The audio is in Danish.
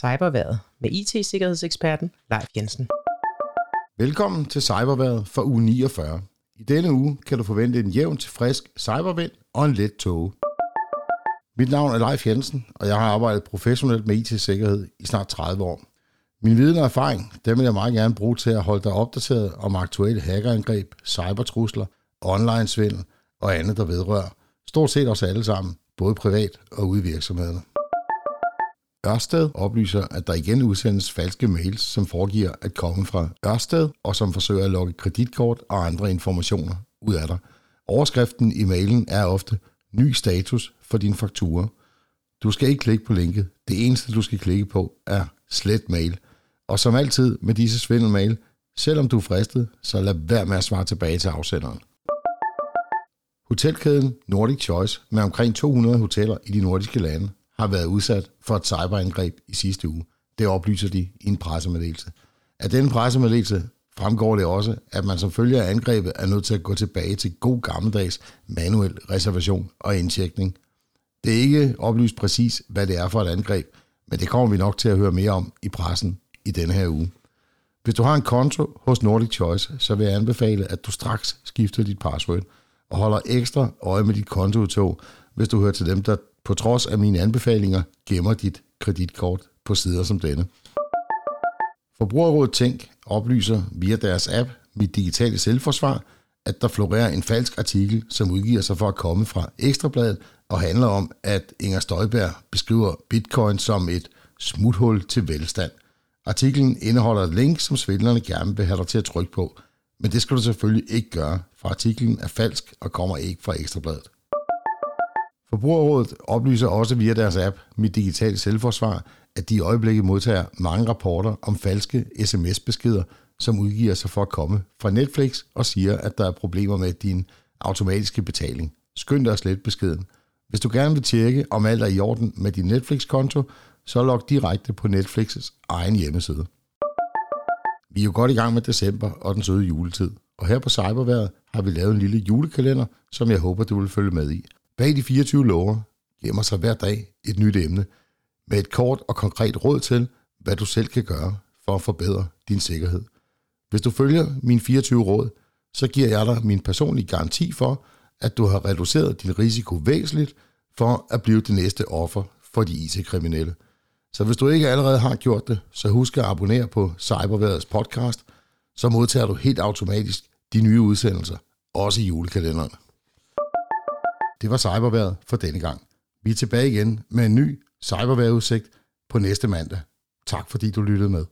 Cyberværet med IT-sikkerhedseksperten Leif Jensen. Velkommen til Cyberværet for uge 49. I denne uge kan du forvente en jævn til frisk cybervind og en let tog. Mit navn er Leif Jensen, og jeg har arbejdet professionelt med IT-sikkerhed i snart 30 år. Min viden og erfaring, dem vil jeg meget gerne bruge til at holde dig opdateret om aktuelle hackerangreb, cybertrusler, online-svindel og andet, der vedrører stort set os alle sammen, både privat og ude i virksomhederne. Ørsted oplyser, at der igen udsendes falske mails, som foregiver at komme fra Ørsted, og som forsøger at lokke kreditkort og andre informationer ud af dig. Overskriften i mailen er ofte ny status for din faktura. Du skal ikke klikke på linket. Det eneste, du skal klikke på, er slet mail. Og som altid med disse svindelmail, selvom du er fristet, så lad være med at svare tilbage til afsenderen. Hotelkæden Nordic Choice med omkring 200 hoteller i de nordiske lande har været udsat for et cyberangreb i sidste uge. Det oplyser de i en pressemeddelelse. Af den pressemeddelelse fremgår det også, at man som følge af angrebet er nødt til at gå tilbage til god gammeldags manuel reservation og indtjekning. Det er ikke oplyst præcis, hvad det er for et angreb, men det kommer vi nok til at høre mere om i pressen i denne her uge. Hvis du har en konto hos Nordic Choice, så vil jeg anbefale, at du straks skifter dit password og holder ekstra øje med dit kontoudtog, hvis du hører til dem, der på trods af mine anbefalinger gemmer dit kreditkort på sider som denne. Forbrugerrådet Tænk oplyser via deres app Mit Digitale Selvforsvar, at der florerer en falsk artikel, som udgiver sig for at komme fra Ekstrabladet og handler om, at Inger Støjberg beskriver bitcoin som et smuthul til velstand. Artiklen indeholder et link, som svindlerne gerne vil have dig til at trykke på, men det skal du selvfølgelig ikke gøre, for artiklen er falsk og kommer ikke fra Ekstrabladet. Forbrugerrådet oplyser også via deres app Mit Digitale Selvforsvar, at de i øjeblikket modtager mange rapporter om falske sms-beskeder, som udgiver sig for at komme fra Netflix og siger, at der er problemer med din automatiske betaling. Skynd dig slet beskeden. Hvis du gerne vil tjekke, om alt er i orden med din Netflix-konto, så log direkte på Netflix' egen hjemmeside. Vi er jo godt i gang med december og den søde juletid, og her på Cyberværet har vi lavet en lille julekalender, som jeg håber, du vil følge med i. Bag de 24 lover gemmer sig hver dag et nyt emne med et kort og konkret råd til, hvad du selv kan gøre for at forbedre din sikkerhed. Hvis du følger mine 24 råd, så giver jeg dig min personlige garanti for, at du har reduceret din risiko væsentligt for at blive det næste offer for de IT-kriminelle. Så hvis du ikke allerede har gjort det, så husk at abonnere på Cyberværdets podcast, så modtager du helt automatisk de nye udsendelser, også i julekalenderen. Det var cyberværet for denne gang. Vi er tilbage igen med en ny cyberværudsigt på næste mandag. Tak fordi du lyttede med.